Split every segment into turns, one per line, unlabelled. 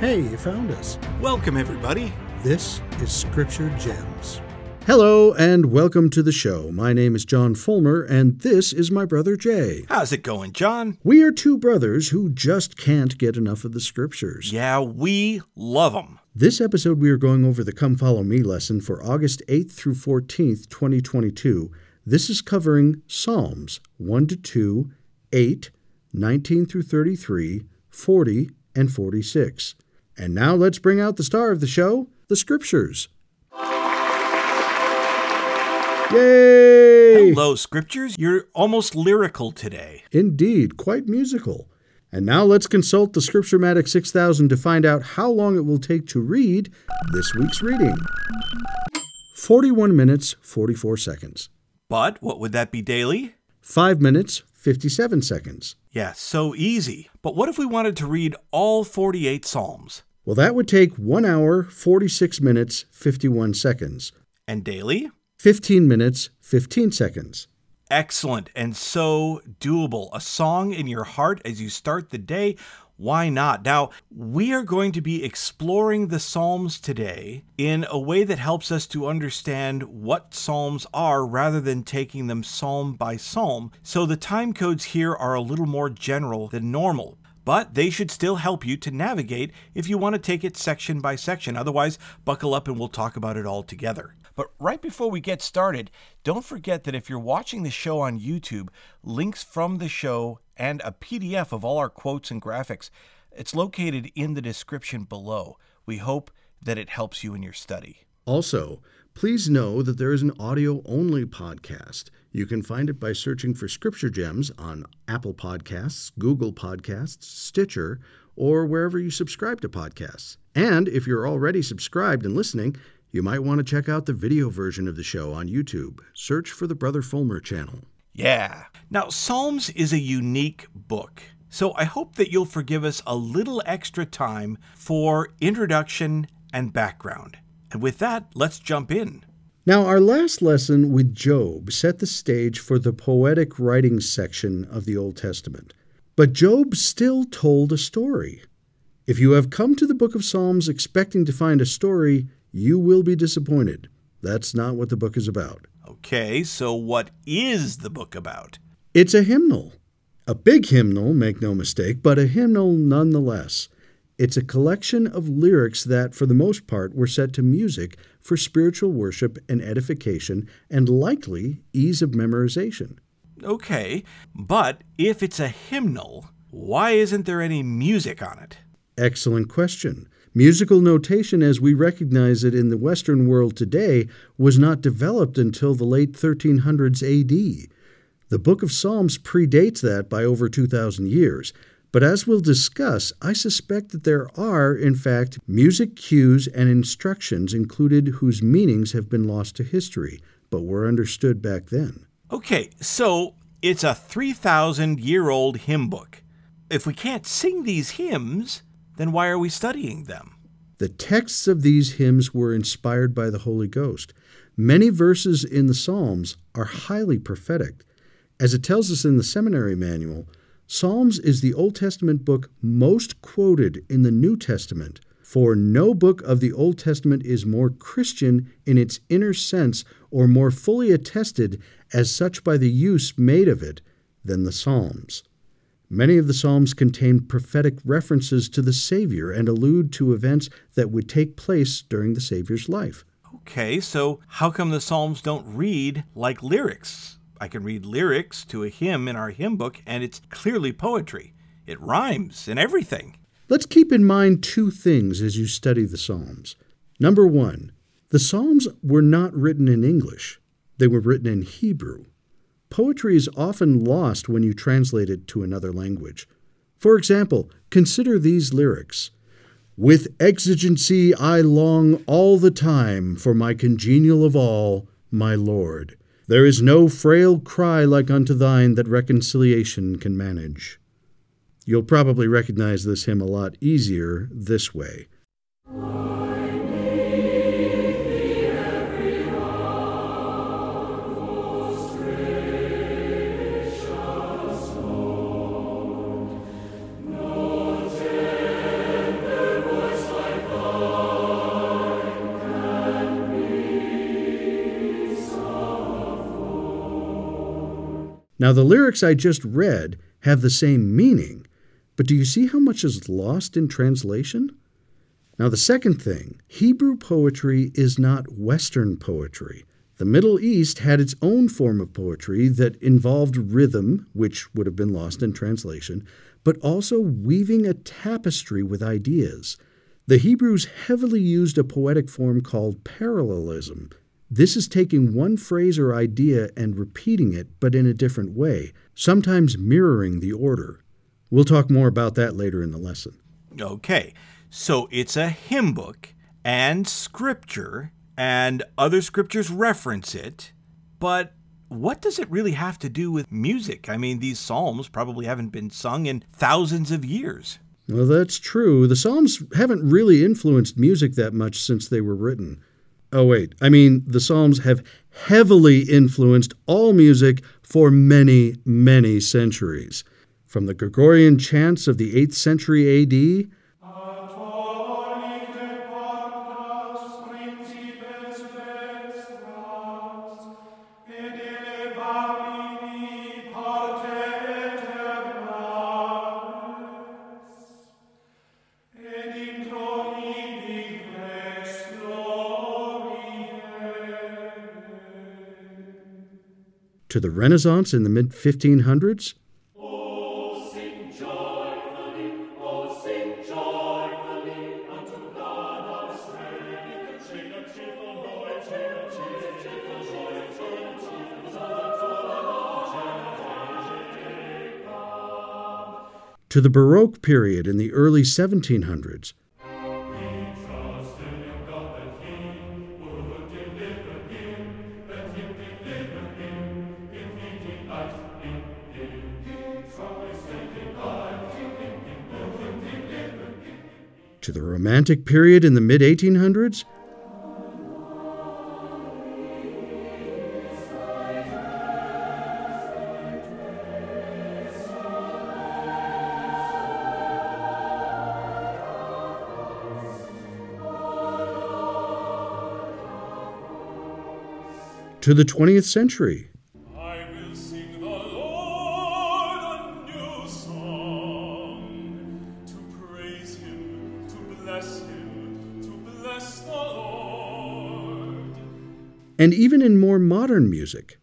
Hey, you found us.
Welcome, everybody.
This is Scripture Gems. Hello, and welcome to the show. My name is John Fulmer, and this is my brother Jay.
How's it going, John?
We are two brothers who just can't get enough of the Scriptures.
Yeah, we love them.
This episode, we are going over the Come Follow Me lesson for August 8th through 14th, 2022. This is covering Psalms 1 to 2, 8, 19 through 33, 40, and 46. And now let's bring out the star of the show, the Scriptures. Yay!
Hello, Scriptures. You're almost lyrical today.
Indeed, quite musical. And now let's consult the Scripturematic 6000 to find out how long it will take to read this week's reading 41 minutes, 44 seconds.
But what would that be daily?
5 minutes, 57 seconds.
Yeah, so easy. But what if we wanted to read all 48 Psalms?
Well, that would take 1 hour, 46 minutes, 51 seconds.
And daily?
15 minutes, 15 seconds.
Excellent and so doable. A song in your heart as you start the day. Why not? Now, we are going to be exploring the Psalms today in a way that helps us to understand what Psalms are rather than taking them psalm by psalm. So the time codes here are a little more general than normal but they should still help you to navigate if you want to take it section by section. Otherwise, buckle up and we'll talk about it all together. But right before we get started, don't forget that if you're watching the show on YouTube, links from the show and a PDF of all our quotes and graphics, it's located in the description below. We hope that it helps you in your study.
Also, please know that there is an audio only podcast. You can find it by searching for Scripture Gems on Apple Podcasts, Google Podcasts, Stitcher, or wherever you subscribe to podcasts. And if you're already subscribed and listening, you might want to check out the video version of the show on YouTube. Search for the Brother Fulmer channel.
Yeah. Now, Psalms is a unique book. So I hope that you'll forgive us a little extra time for introduction and background. And with that, let's jump in.
Now, our last lesson with Job set the stage for the poetic writing section of the Old Testament. But Job still told a story. If you have come to the book of Psalms expecting to find a story, you will be disappointed. That's not what the book is about.
Okay, so what is the book about?
It's a hymnal. A big hymnal, make no mistake, but a hymnal nonetheless. It's a collection of lyrics that, for the most part, were set to music for spiritual worship and edification and likely ease of memorization.
Okay, but if it's a hymnal, why isn't there any music on it?
Excellent question. Musical notation, as we recognize it in the Western world today, was not developed until the late 1300s AD. The Book of Psalms predates that by over 2,000 years. But as we'll discuss, I suspect that there are, in fact, music cues and instructions included whose meanings have been lost to history, but were understood back then.
Okay, so it's a 3,000 year old hymn book. If we can't sing these hymns, then why are we studying them?
The texts of these hymns were inspired by the Holy Ghost. Many verses in the Psalms are highly prophetic. As it tells us in the seminary manual, Psalms is the Old Testament book most quoted in the New Testament, for no book of the Old Testament is more Christian in its inner sense or more fully attested as such by the use made of it than the Psalms. Many of the Psalms contain prophetic references to the Savior and allude to events that would take place during the Savior's life.
Okay, so how come the Psalms don't read like lyrics? I can read lyrics to a hymn in our hymn book, and it's clearly poetry. It rhymes and everything.
Let's keep in mind two things as you study the Psalms. Number one, the Psalms were not written in English, they were written in Hebrew. Poetry is often lost when you translate it to another language. For example, consider these lyrics With exigency I long all the time for my congenial of all, my Lord. There is no frail cry like unto thine that reconciliation can manage. You'll probably recognize this hymn a lot easier this way. Now, the lyrics I just read have the same meaning, but do you see how much is lost in translation? Now, the second thing Hebrew poetry is not Western poetry. The Middle East had its own form of poetry that involved rhythm, which would have been lost in translation, but also weaving a tapestry with ideas. The Hebrews heavily used a poetic form called parallelism. This is taking one phrase or idea and repeating it, but in a different way, sometimes mirroring the order. We'll talk more about that later in the lesson.
Okay, so it's a hymn book and scripture and other scriptures reference it, but what does it really have to do with music? I mean, these psalms probably haven't been sung in thousands of years.
Well, that's true. The Psalms haven't really influenced music that much since they were written. Oh, wait. I mean, the Psalms have heavily influenced all music for many, many centuries. From the Gregorian chants of the 8th century AD to the Renaissance in the mid 1500s. To the Baroque period in the early 1700s. To the Romantic period in the mid 1800s, to the 20th century. And even in more modern music.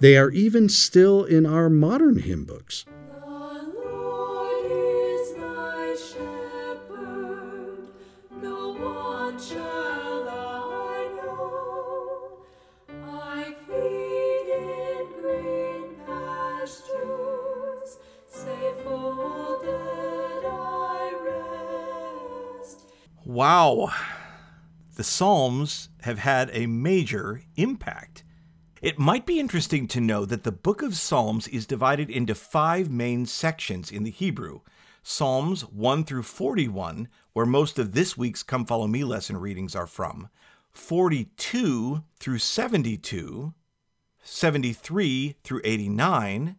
They are even still in our modern hymn books.
Wow. The Psalms have had a major impact. It might be interesting to know that the book of Psalms is divided into five main sections in the Hebrew Psalms 1 through 41, where most of this week's Come Follow Me lesson readings are from, 42 through 72, 73 through 89,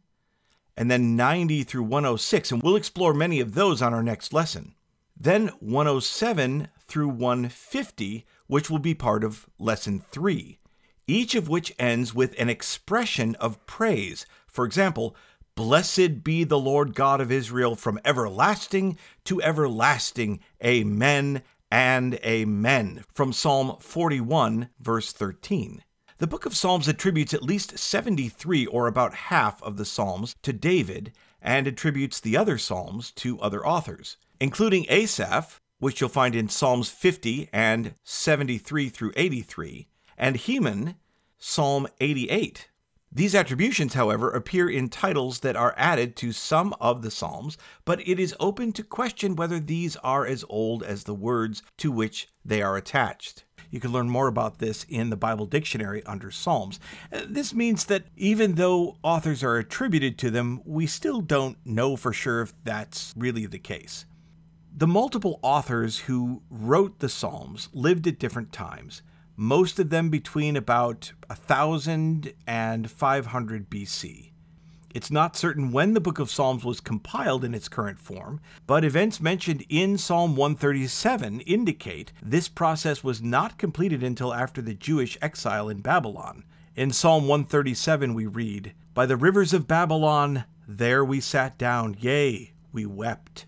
and then 90 through 106. And we'll explore many of those on our next lesson then 107 through 150, which will be part of Lesson 3, each of which ends with an expression of praise. For example, Blessed be the Lord God of Israel from everlasting to everlasting. Amen and amen. From Psalm 41, verse 13. The book of Psalms attributes at least 73, or about half of the Psalms, to David, and attributes the other Psalms to other authors including Asaph, which you'll find in Psalms 50 and 73 through 83, and Heman, Psalm 88. These attributions, however, appear in titles that are added to some of the Psalms, but it is open to question whether these are as old as the words to which they are attached. You can learn more about this in the Bible Dictionary under Psalms. This means that even though authors are attributed to them, we still don't know for sure if that's really the case. The multiple authors who wrote the Psalms lived at different times, most of them between about 1000 and 500 BC. It's not certain when the book of Psalms was compiled in its current form, but events mentioned in Psalm 137 indicate this process was not completed until after the Jewish exile in Babylon. In Psalm 137, we read, By the rivers of Babylon, there we sat down, yea, we wept,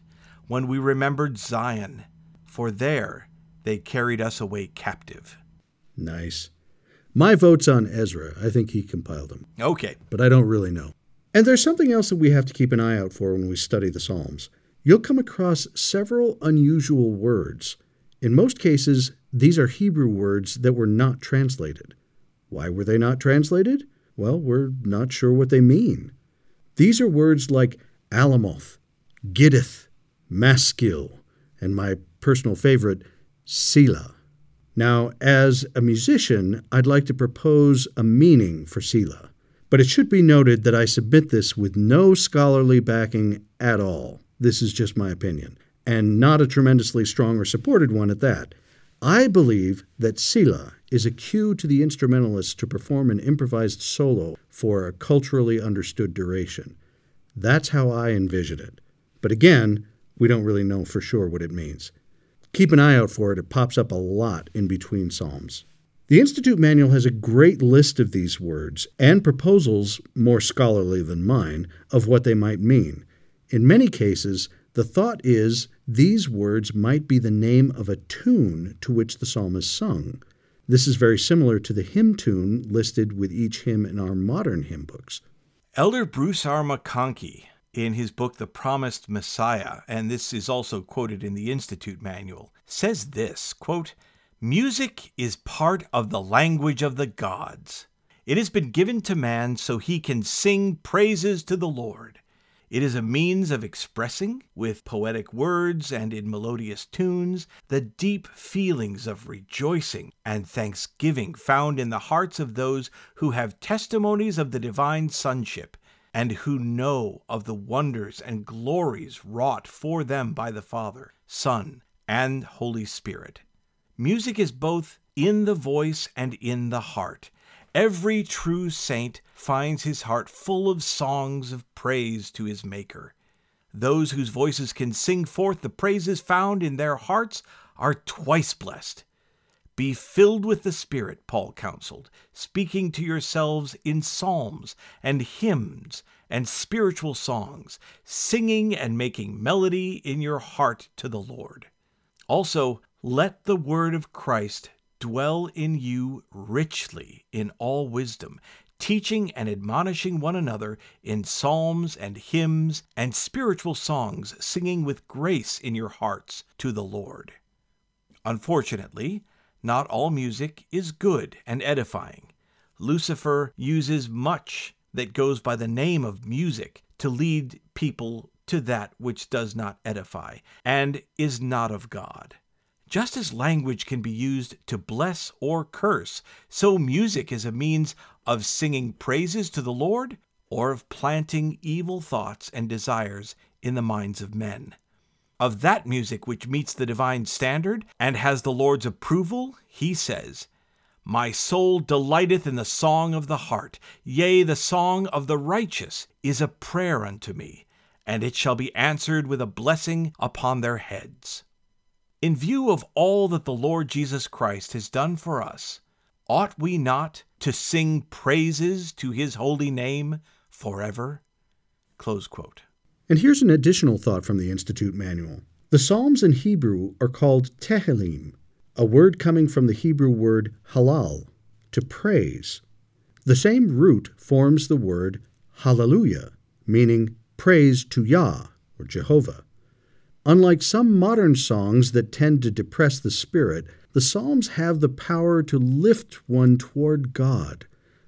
when we remembered Zion, for there they carried us away captive.
Nice. My vote's on Ezra. I think he compiled them.
Okay.
But I don't really know. And there's something else that we have to keep an eye out for when we study the Psalms. You'll come across several unusual words. In most cases, these are Hebrew words that were not translated. Why were they not translated? Well, we're not sure what they mean. These are words like Alamoth, Gittith, Maskil, and my personal favorite, Selah. Now, as a musician, I'd like to propose a meaning for Selah, But it should be noted that I submit this with no scholarly backing at all. This is just my opinion, and not a tremendously strong or supported one at that. I believe that Selah is a cue to the instrumentalist to perform an improvised solo for a culturally understood duration. That's how I envision it. But again, we don't really know for sure what it means. Keep an eye out for it, it pops up a lot in between Psalms. The Institute Manual has a great list of these words and proposals, more scholarly than mine, of what they might mean. In many cases, the thought is these words might be the name of a tune to which the psalm is sung. This is very similar to the hymn tune listed with each hymn in our modern hymn books.
Elder Bruce R. McConkie, in his book The Promised Messiah, and this is also quoted in the Institute Manual, says this quote, Music is part of the language of the gods. It has been given to man so he can sing praises to the Lord. It is a means of expressing, with poetic words and in melodious tunes, the deep feelings of rejoicing and thanksgiving found in the hearts of those who have testimonies of the divine sonship and who know of the wonders and glories wrought for them by the Father, Son, and Holy Spirit. Music is both in the voice and in the heart. Every true saint finds his heart full of songs of praise to his Maker. Those whose voices can sing forth the praises found in their hearts are twice blessed. Be filled with the Spirit, Paul counseled, speaking to yourselves in psalms and hymns and spiritual songs, singing and making melody in your heart to the Lord. Also, let the word of Christ dwell in you richly in all wisdom, teaching and admonishing one another in psalms and hymns and spiritual songs, singing with grace in your hearts to the Lord. Unfortunately, not all music is good and edifying. Lucifer uses much that goes by the name of music to lead people to that which does not edify and is not of God. Just as language can be used to bless or curse, so music is a means of singing praises to the Lord or of planting evil thoughts and desires in the minds of men. Of that music which meets the divine standard and has the Lord's approval, he says, My soul delighteth in the song of the heart, yea, the song of the righteous is a prayer unto me, and it shall be answered with a blessing upon their heads. In view of all that the Lord Jesus Christ has done for us, ought we not to sing praises to his holy name forever?
And here's an additional thought from the Institute Manual. The Psalms in Hebrew are called Tehillim, a word coming from the Hebrew word halal, to praise. The same root forms the word hallelujah, meaning praise to Yah or Jehovah. Unlike some modern songs that tend to depress the spirit, the Psalms have the power to lift one toward God.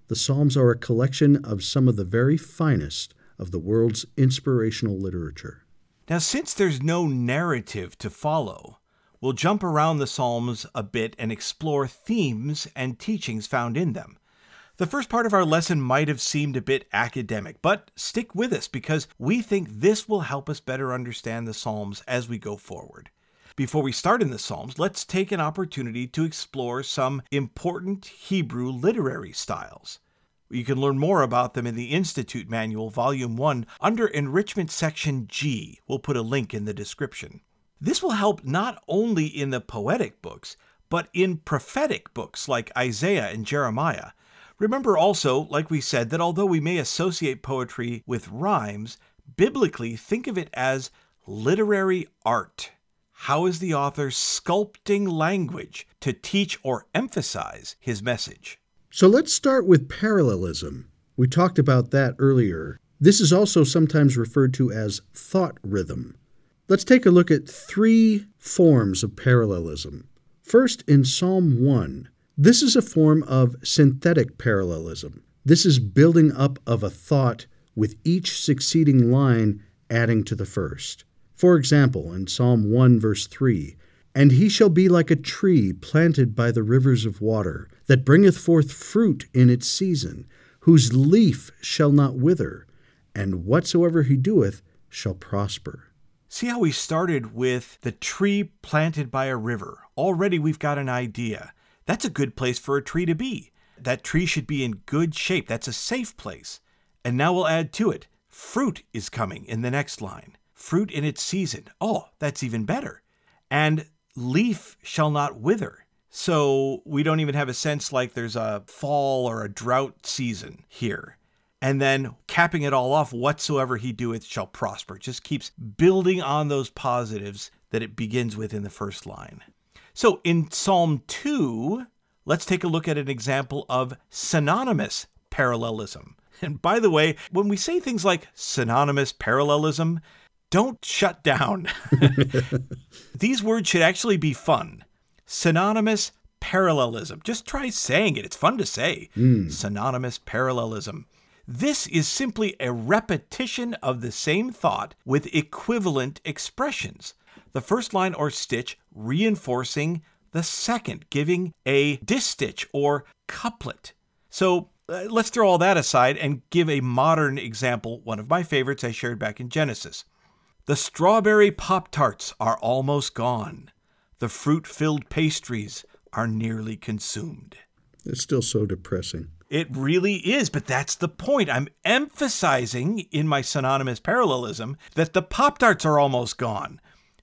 The Psalms are a collection of some of the very finest of the world's inspirational literature.
Now, since there's no narrative to follow, we'll jump around the Psalms a bit and explore themes and teachings found in them. The first part of our lesson might have seemed a bit academic, but stick with us because we think this will help us better understand the Psalms as we go forward. Before we start in the Psalms, let's take an opportunity to explore some important Hebrew literary styles. You can learn more about them in the Institute Manual, Volume 1, under Enrichment Section G. We'll put a link in the description. This will help not only in the poetic books, but in prophetic books like Isaiah and Jeremiah. Remember also, like we said, that although we may associate poetry with rhymes, biblically think of it as literary art. How is the author sculpting language to teach or emphasize his message?
So let's start with parallelism. We talked about that earlier. This is also sometimes referred to as thought rhythm. Let's take a look at three forms of parallelism. First, in Psalm 1, this is a form of synthetic parallelism. This is building up of a thought with each succeeding line adding to the first. For example, in Psalm 1, verse 3, And he shall be like a tree planted by the rivers of water, that bringeth forth fruit in its season, whose leaf shall not wither, and whatsoever he doeth shall prosper.
See how we started with the tree planted by a river. Already we've got an idea. That's a good place for a tree to be. That tree should be in good shape. That's a safe place. And now we'll add to it fruit is coming in the next line fruit in its season. Oh, that's even better. And leaf shall not wither. So we don't even have a sense like there's a fall or a drought season here. And then capping it all off, whatsoever he doeth shall prosper. Just keeps building on those positives that it begins with in the first line. So in Psalm 2, let's take a look at an example of synonymous parallelism. And by the way, when we say things like synonymous parallelism, don't shut down. These words should actually be fun. Synonymous parallelism. Just try saying it. It's fun to say. Mm. Synonymous parallelism. This is simply a repetition of the same thought with equivalent expressions. The first line or stitch reinforcing the second, giving a distich or couplet. So uh, let's throw all that aside and give a modern example, one of my favorites I shared back in Genesis. The strawberry Pop Tarts are almost gone. The fruit filled pastries are nearly consumed.
It's still so depressing.
It really is, but that's the point. I'm emphasizing in my synonymous parallelism that the Pop Tarts are almost gone.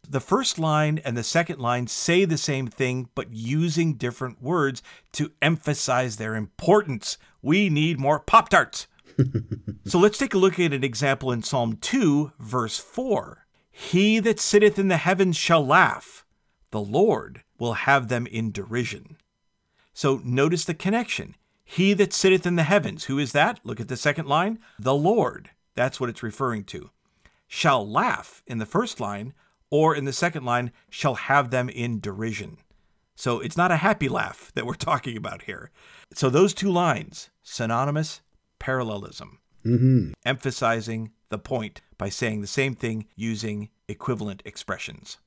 The first line and the second line say the same thing, but using different words to emphasize their importance. We need more Pop Tarts. so let's take a look at an example in Psalm 2, verse 4. He that sitteth in the heavens shall laugh, the Lord will have them in derision. So notice the connection. He that sitteth in the heavens, who is that? Look at the second line. The Lord. That's what it's referring to. Shall laugh in the first line, or in the second line, shall have them in derision. So it's not a happy laugh that we're talking about here. So those two lines, synonymous parallelism, mm-hmm. emphasizing the point by saying the same thing using equivalent expressions.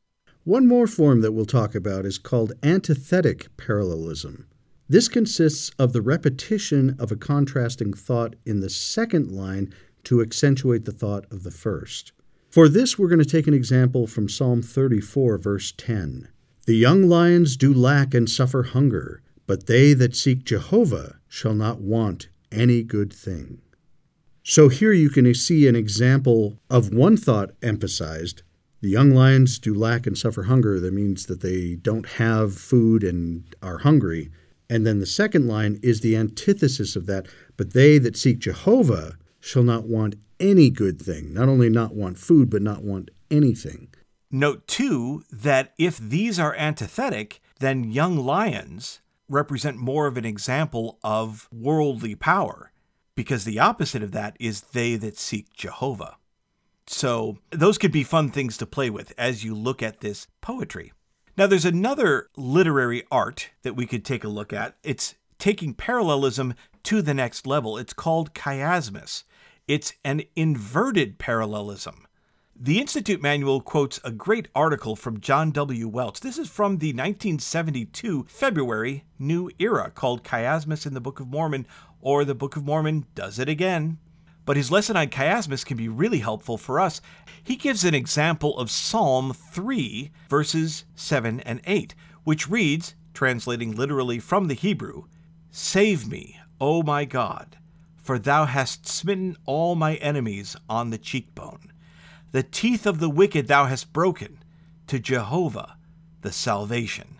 One more form that we'll talk about is called antithetic parallelism. This consists of the repetition of a contrasting thought in the second line to accentuate the thought of the first. For this, we're going to take an example from Psalm 34, verse 10. The young lions do lack and suffer hunger, but they that seek Jehovah shall not want any good thing. So here you can see an example of one thought emphasized. The young lions do lack and suffer hunger. That means that they don't have food and are hungry. And then the second line is the antithesis of that. But they that seek Jehovah shall not want any good thing. Not only not want food, but not want anything.
Note too that if these are antithetic, then young lions represent more of an example of worldly power, because the opposite of that is they that seek Jehovah. So, those could be fun things to play with as you look at this poetry. Now, there's another literary art that we could take a look at. It's taking parallelism to the next level. It's called chiasmus. It's an inverted parallelism. The Institute Manual quotes a great article from John W. Welch. This is from the 1972 February New Era called Chiasmus in the Book of Mormon, or The Book of Mormon Does It Again. But his lesson on chiasmus can be really helpful for us. He gives an example of Psalm 3, verses 7 and 8, which reads, translating literally from the Hebrew, Save me, O my God, for thou hast smitten all my enemies on the cheekbone. The teeth of the wicked thou hast broken, to Jehovah the salvation.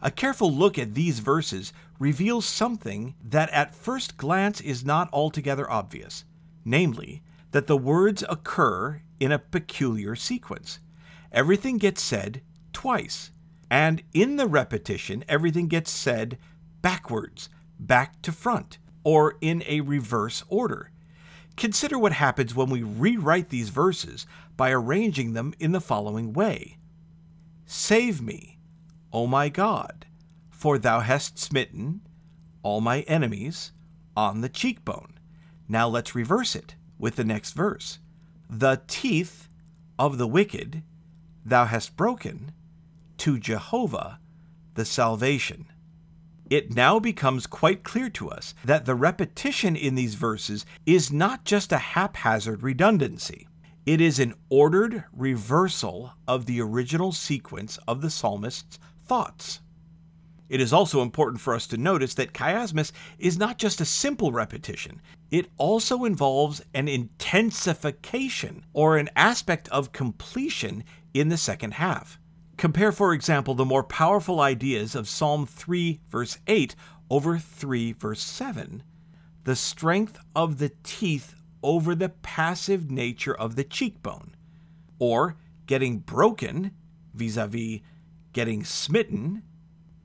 A careful look at these verses reveals something that at first glance is not altogether obvious, namely, that the words occur in a peculiar sequence. Everything gets said twice, and in the repetition, everything gets said backwards, back to front, or in a reverse order. Consider what happens when we rewrite these verses by arranging them in the following way Save me, O my God, for thou hast smitten all my enemies on the cheekbone. Now let's reverse it with the next verse. The teeth of the wicked thou hast broken to Jehovah the salvation. It now becomes quite clear to us that the repetition in these verses is not just a haphazard redundancy. It is an ordered reversal of the original sequence of the psalmist's thoughts. It is also important for us to notice that chiasmus is not just a simple repetition, it also involves an intensification or an aspect of completion in the second half. Compare, for example, the more powerful ideas of Psalm 3, verse 8 over 3, verse 7. The strength of the teeth over the passive nature of the cheekbone, or getting broken vis a vis getting smitten,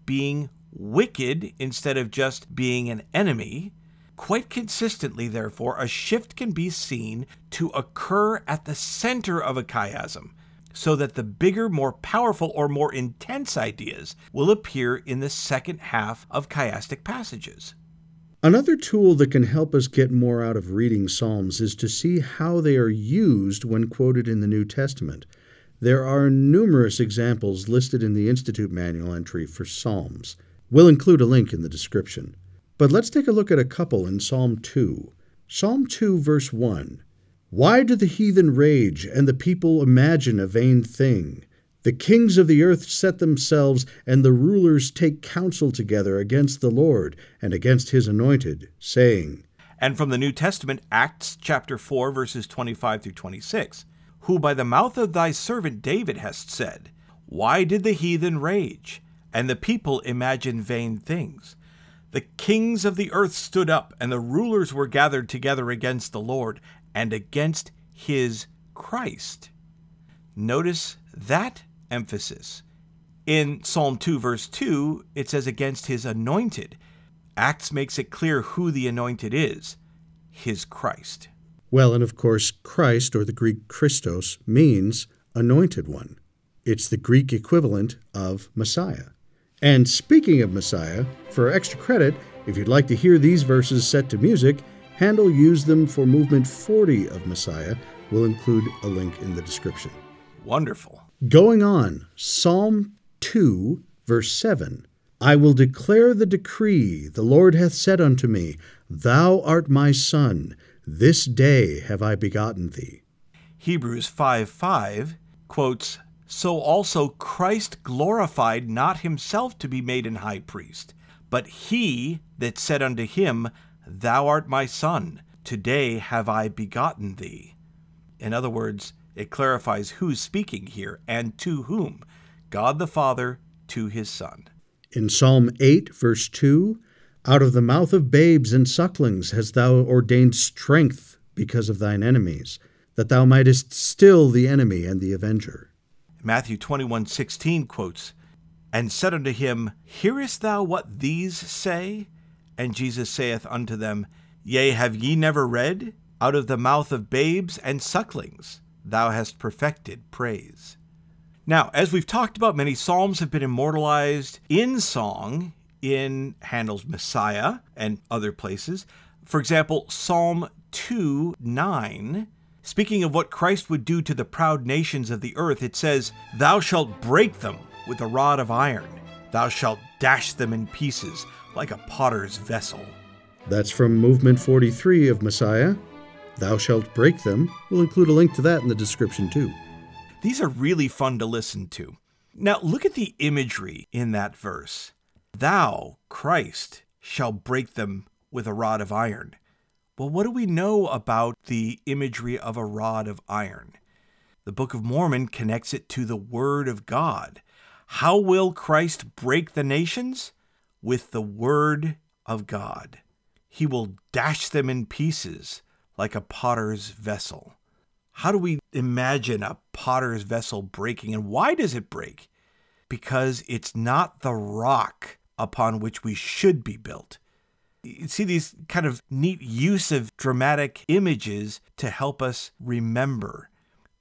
being wicked instead of just being an enemy. Quite consistently, therefore, a shift can be seen to occur at the center of a chiasm, so that the bigger, more powerful, or more intense ideas will appear in the second half of chiastic passages.
Another tool that can help us get more out of reading Psalms is to see how they are used when quoted in the New Testament. There are numerous examples listed in the Institute Manual entry for Psalms. We'll include a link in the description. But let's take a look at a couple in Psalm 2. Psalm 2, verse 1. Why do the heathen rage and the people imagine a vain thing? The kings of the earth set themselves, and the rulers take counsel together against the Lord and against his anointed, saying,
And from the New Testament, Acts chapter 4, verses 25 through 26, who by the mouth of thy servant David hast said, Why did the heathen rage, and the people imagine vain things? The kings of the earth stood up, and the rulers were gathered together against the Lord and against his Christ. Notice that emphasis. In Psalm 2, verse 2, it says, against his anointed. Acts makes it clear who the anointed is his Christ.
Well, and of course, Christ, or the Greek Christos, means anointed one. It's the Greek equivalent of Messiah. And speaking of Messiah, for extra credit, if you'd like to hear these verses set to music, Handel used them for movement 40 of Messiah. We'll include a link in the description.
Wonderful.
Going on, Psalm 2, verse 7 I will declare the decree the Lord hath said unto me, Thou art my son, this day have I begotten thee.
Hebrews 5 5 quotes, So also Christ glorified not himself to be made an high priest, but he that said unto him, Thou art my son, today have I begotten thee. In other words, it clarifies who's speaking here and to whom God the Father to his Son.
In Psalm 8, verse 2, out of the mouth of babes and sucklings hast thou ordained strength because of thine enemies, that thou mightest still the enemy and the avenger.
Matthew 21 16 quotes, And said unto him, Hearest thou what these say? And Jesus saith unto them, Yea, have ye never read? Out of the mouth of babes and sucklings thou hast perfected praise. Now, as we've talked about, many psalms have been immortalized in song in Handel's Messiah and other places. For example, Psalm 2 9, speaking of what Christ would do to the proud nations of the earth, it says, Thou shalt break them with a rod of iron, thou shalt dash them in pieces like a potter's vessel.
That's from Movement 43 of Messiah. Thou shalt break them. We'll include a link to that in the description too.
These are really fun to listen to. Now, look at the imagery in that verse. Thou, Christ, shall break them with a rod of iron. Well, what do we know about the imagery of a rod of iron? The Book of Mormon connects it to the Word of God. How will Christ break the nations? With the Word of God. He will dash them in pieces like a potter's vessel. How do we imagine a potter's vessel breaking, and why does it break? Because it's not the rock upon which we should be built. You see these kind of neat use of dramatic images to help us remember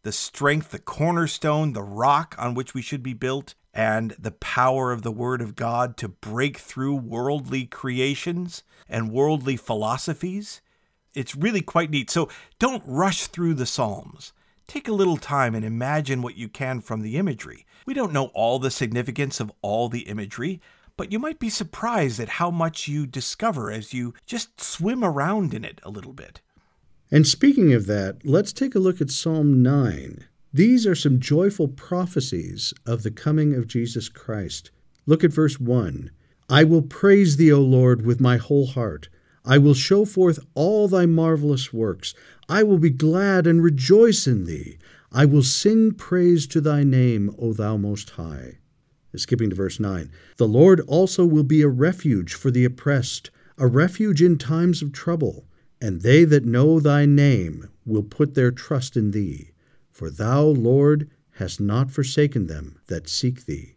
the strength, the cornerstone, the rock on which we should be built, and the power of the Word of God to break through worldly creations and worldly philosophies. It's really quite neat. So don't rush through the Psalms. Take a little time and imagine what you can from the imagery. We don't know all the significance of all the imagery, but you might be surprised at how much you discover as you just swim around in it a little bit.
And speaking of that, let's take a look at Psalm 9. These are some joyful prophecies of the coming of Jesus Christ. Look at verse 1. I will praise thee, O Lord, with my whole heart. I will show forth all thy marvelous works. I will be glad and rejoice in thee. I will sing praise to thy name, O thou most high. Skipping to verse 9. The Lord also will be a refuge for the oppressed, a refuge in times of trouble. And they that know thy name will put their trust in thee. For thou, Lord, hast not forsaken them that seek thee.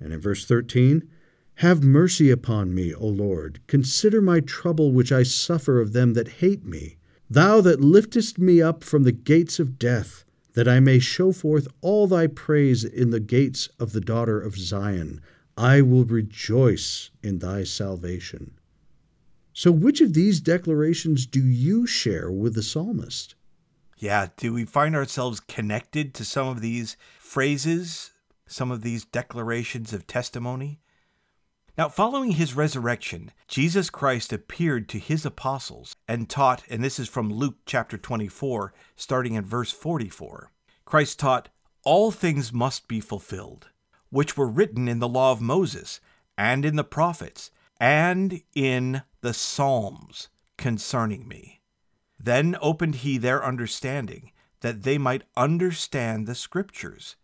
And in verse 13, Have mercy upon me, O Lord. Consider my trouble which I suffer of them that hate me. Thou that liftest me up from the gates of death, that I may show forth all thy praise in the gates of the daughter of Zion. I will rejoice in thy salvation. So, which of these declarations do you share with the psalmist?
Yeah, do we find ourselves connected to some of these phrases, some of these declarations of testimony? Now, following his resurrection, Jesus Christ appeared to his apostles and taught, and this is from Luke chapter 24, starting in verse 44. Christ taught, All things must be fulfilled, which were written in the law of Moses, and in the prophets, and in the Psalms concerning me. Then opened he their understanding, that they might understand the Scriptures,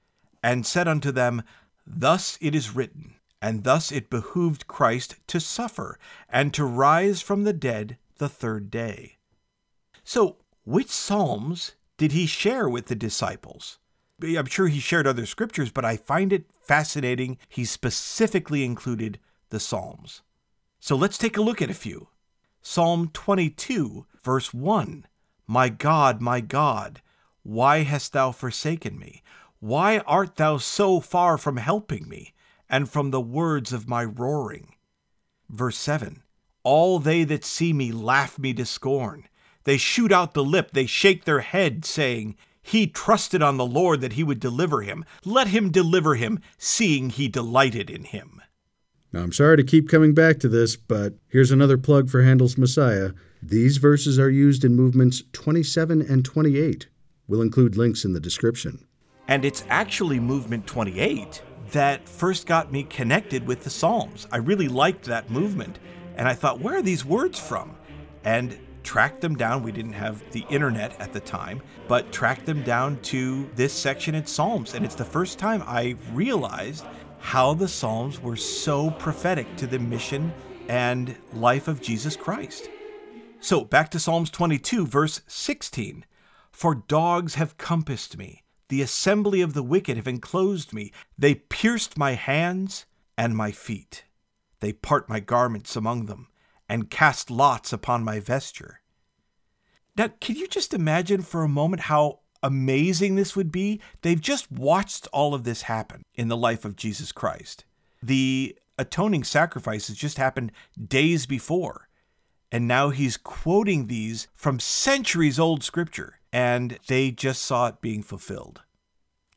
and said unto them, Thus it is written, and thus it behooved Christ to suffer, and to rise from the dead the third day. So, which Psalms did he share with the disciples? I'm sure he shared other scriptures, but I find it fascinating he specifically included the Psalms. So let's take a look at a few. Psalm 22, verse 1 My God, my God, why hast thou forsaken me? Why art thou so far from helping me, and from the words of my roaring? Verse 7 All they that see me laugh me to scorn. They shoot out the lip, they shake their head, saying, He trusted on the Lord that he would deliver him. Let him deliver him, seeing he delighted in him.
Now, I'm sorry to keep coming back to this, but here's another plug for Handel's Messiah. These verses are used in movements 27 and 28. We'll include links in the description.
And it's actually movement 28 that first got me connected with the Psalms. I really liked that movement. And I thought, where are these words from? And tracked them down. We didn't have the internet at the time, but tracked them down to this section in Psalms. And it's the first time I realized how the Psalms were so prophetic to the mission and life of Jesus Christ. So back to Psalms 22, verse 16. For dogs have compassed me, the assembly of the wicked have enclosed me. They pierced my hands and my feet. They part my garments among them, and cast lots upon my vesture. Now, can you just imagine for a moment how amazing this would be. They've just watched all of this happen in the life of Jesus Christ. The atoning sacrifice has just happened days before. And now he's quoting these from centuries old scripture, and they just saw it being fulfilled.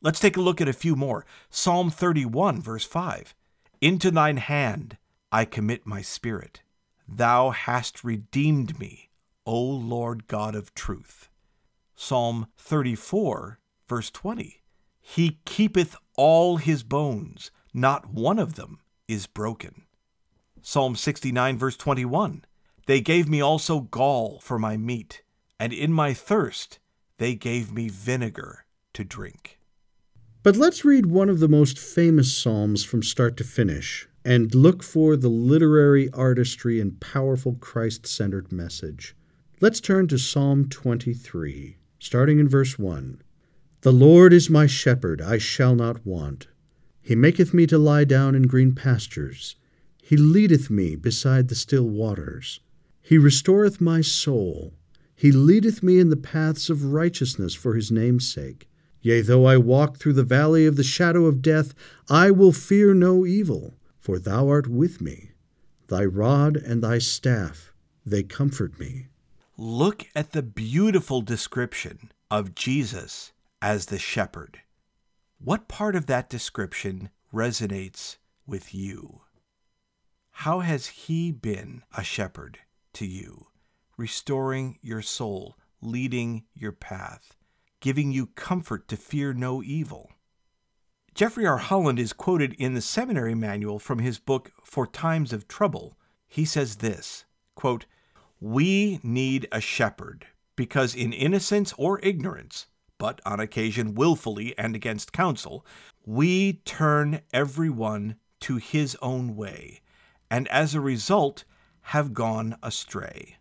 Let's take a look at a few more. Psalm 31, verse 5 Into thine hand I commit my spirit. Thou hast redeemed me, O Lord God of truth. Psalm 34, verse 20. He keepeth all his bones, not one of them is broken. Psalm 69, verse 21. They gave me also gall for my meat, and in my thirst they gave me vinegar to drink.
But let's read one of the most famous Psalms from start to finish and look for the literary artistry and powerful Christ centered message. Let's turn to Psalm 23, starting in verse 1. The Lord is my shepherd, I shall not want. He maketh me to lie down in green pastures. He leadeth me beside the still waters. He restoreth my soul. He leadeth me in the paths of righteousness for his name's sake. Yea, though I walk through the valley of the shadow of death, I will fear no evil, for thou art with me. Thy rod and thy staff, they comfort me.
Look at the beautiful description of Jesus as the shepherd. What part of that description resonates with you? How has he been a shepherd to you, restoring your soul, leading your path, giving you comfort to fear no evil? Jeffrey R. Holland is quoted in the seminary manual from his book For Times of Trouble. He says this quote, We need a shepherd because in innocence or ignorance, but on occasion wilfully and against counsel, we turn everyone to his own way, and as a result have gone astray.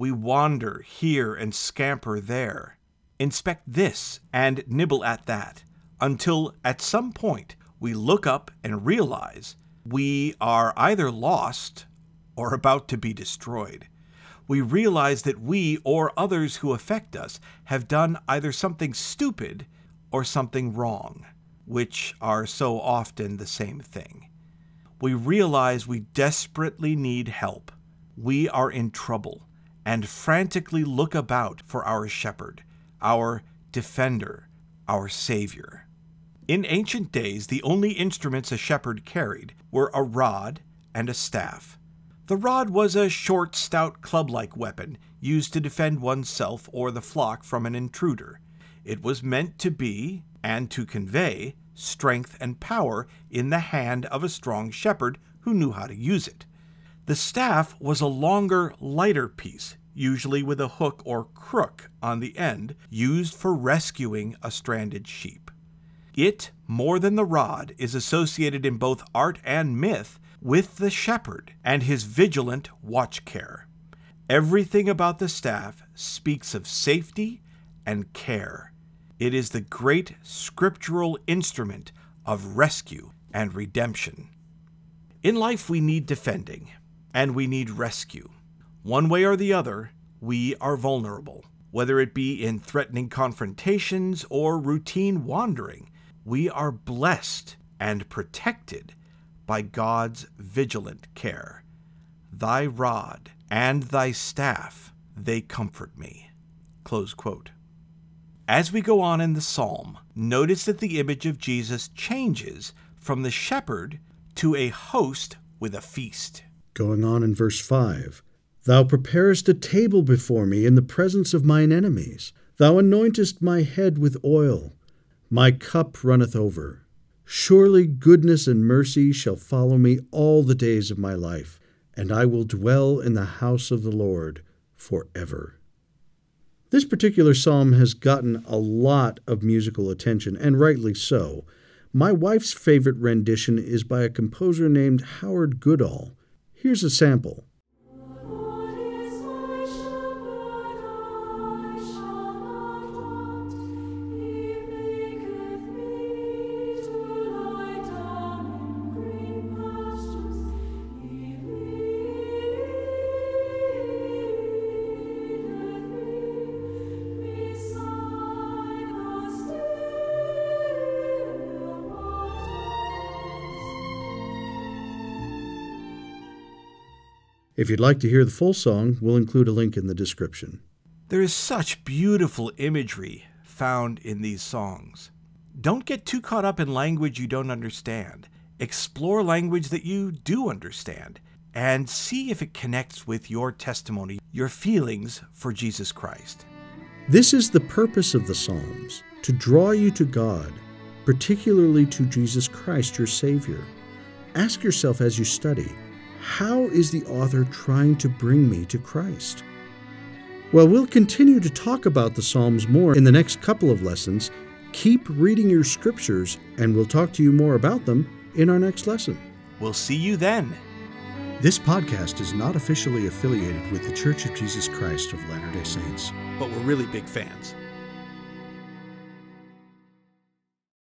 We wander here and scamper there, inspect this and nibble at that, until at some point we look up and realize we are either lost or about to be destroyed we realize that we or others who affect us have done either something stupid or something wrong, which are so often the same thing. We realize we desperately need help. We are in trouble and frantically look about for our shepherd, our defender, our savior. In ancient days, the only instruments a shepherd carried were a rod and a staff. The rod was a short, stout, club like weapon used to defend oneself or the flock from an intruder. It was meant to be, and to convey, strength and power in the hand of a strong shepherd who knew how to use it. The staff was a longer, lighter piece, usually with a hook or crook on the end, used for rescuing a stranded sheep. It, more than the rod, is associated in both art and myth with the shepherd and his vigilant watch care. Everything about the staff speaks of safety and care. It is the great scriptural instrument of rescue and redemption. In life, we need defending and we need rescue. One way or the other, we are vulnerable. Whether it be in threatening confrontations or routine wandering, we are blessed and protected by God's vigilant care. Thy rod and thy staff, they comfort me. As we go on in the psalm, notice that the image of Jesus changes from the shepherd to a host with a feast.
Going on in verse 5 Thou preparest a table before me in the presence of mine enemies. Thou anointest my head with oil. My cup runneth over. Surely goodness and mercy shall follow me all the days of my life, and I will dwell in the house of the Lord forever. This particular psalm has gotten a lot of musical attention, and rightly so. My wife's favorite rendition is by a composer named Howard Goodall. Here's a sample. If you'd like to hear the full song, we'll include a link in the description.
There is such beautiful imagery found in these songs. Don't get too caught up in language you don't understand. Explore language that you do understand and see if it connects with your testimony, your feelings for Jesus Christ.
This is the purpose of the Psalms to draw you to God, particularly to Jesus Christ, your Savior. Ask yourself as you study how is the author trying to bring me to Christ? Well, we'll continue to talk about the Psalms more in the next couple of lessons. Keep reading your scriptures, and we'll talk to you more about them in our next lesson.
We'll see you then.
This podcast is not officially affiliated with The Church of Jesus Christ of Latter day Saints.
But we're really big fans.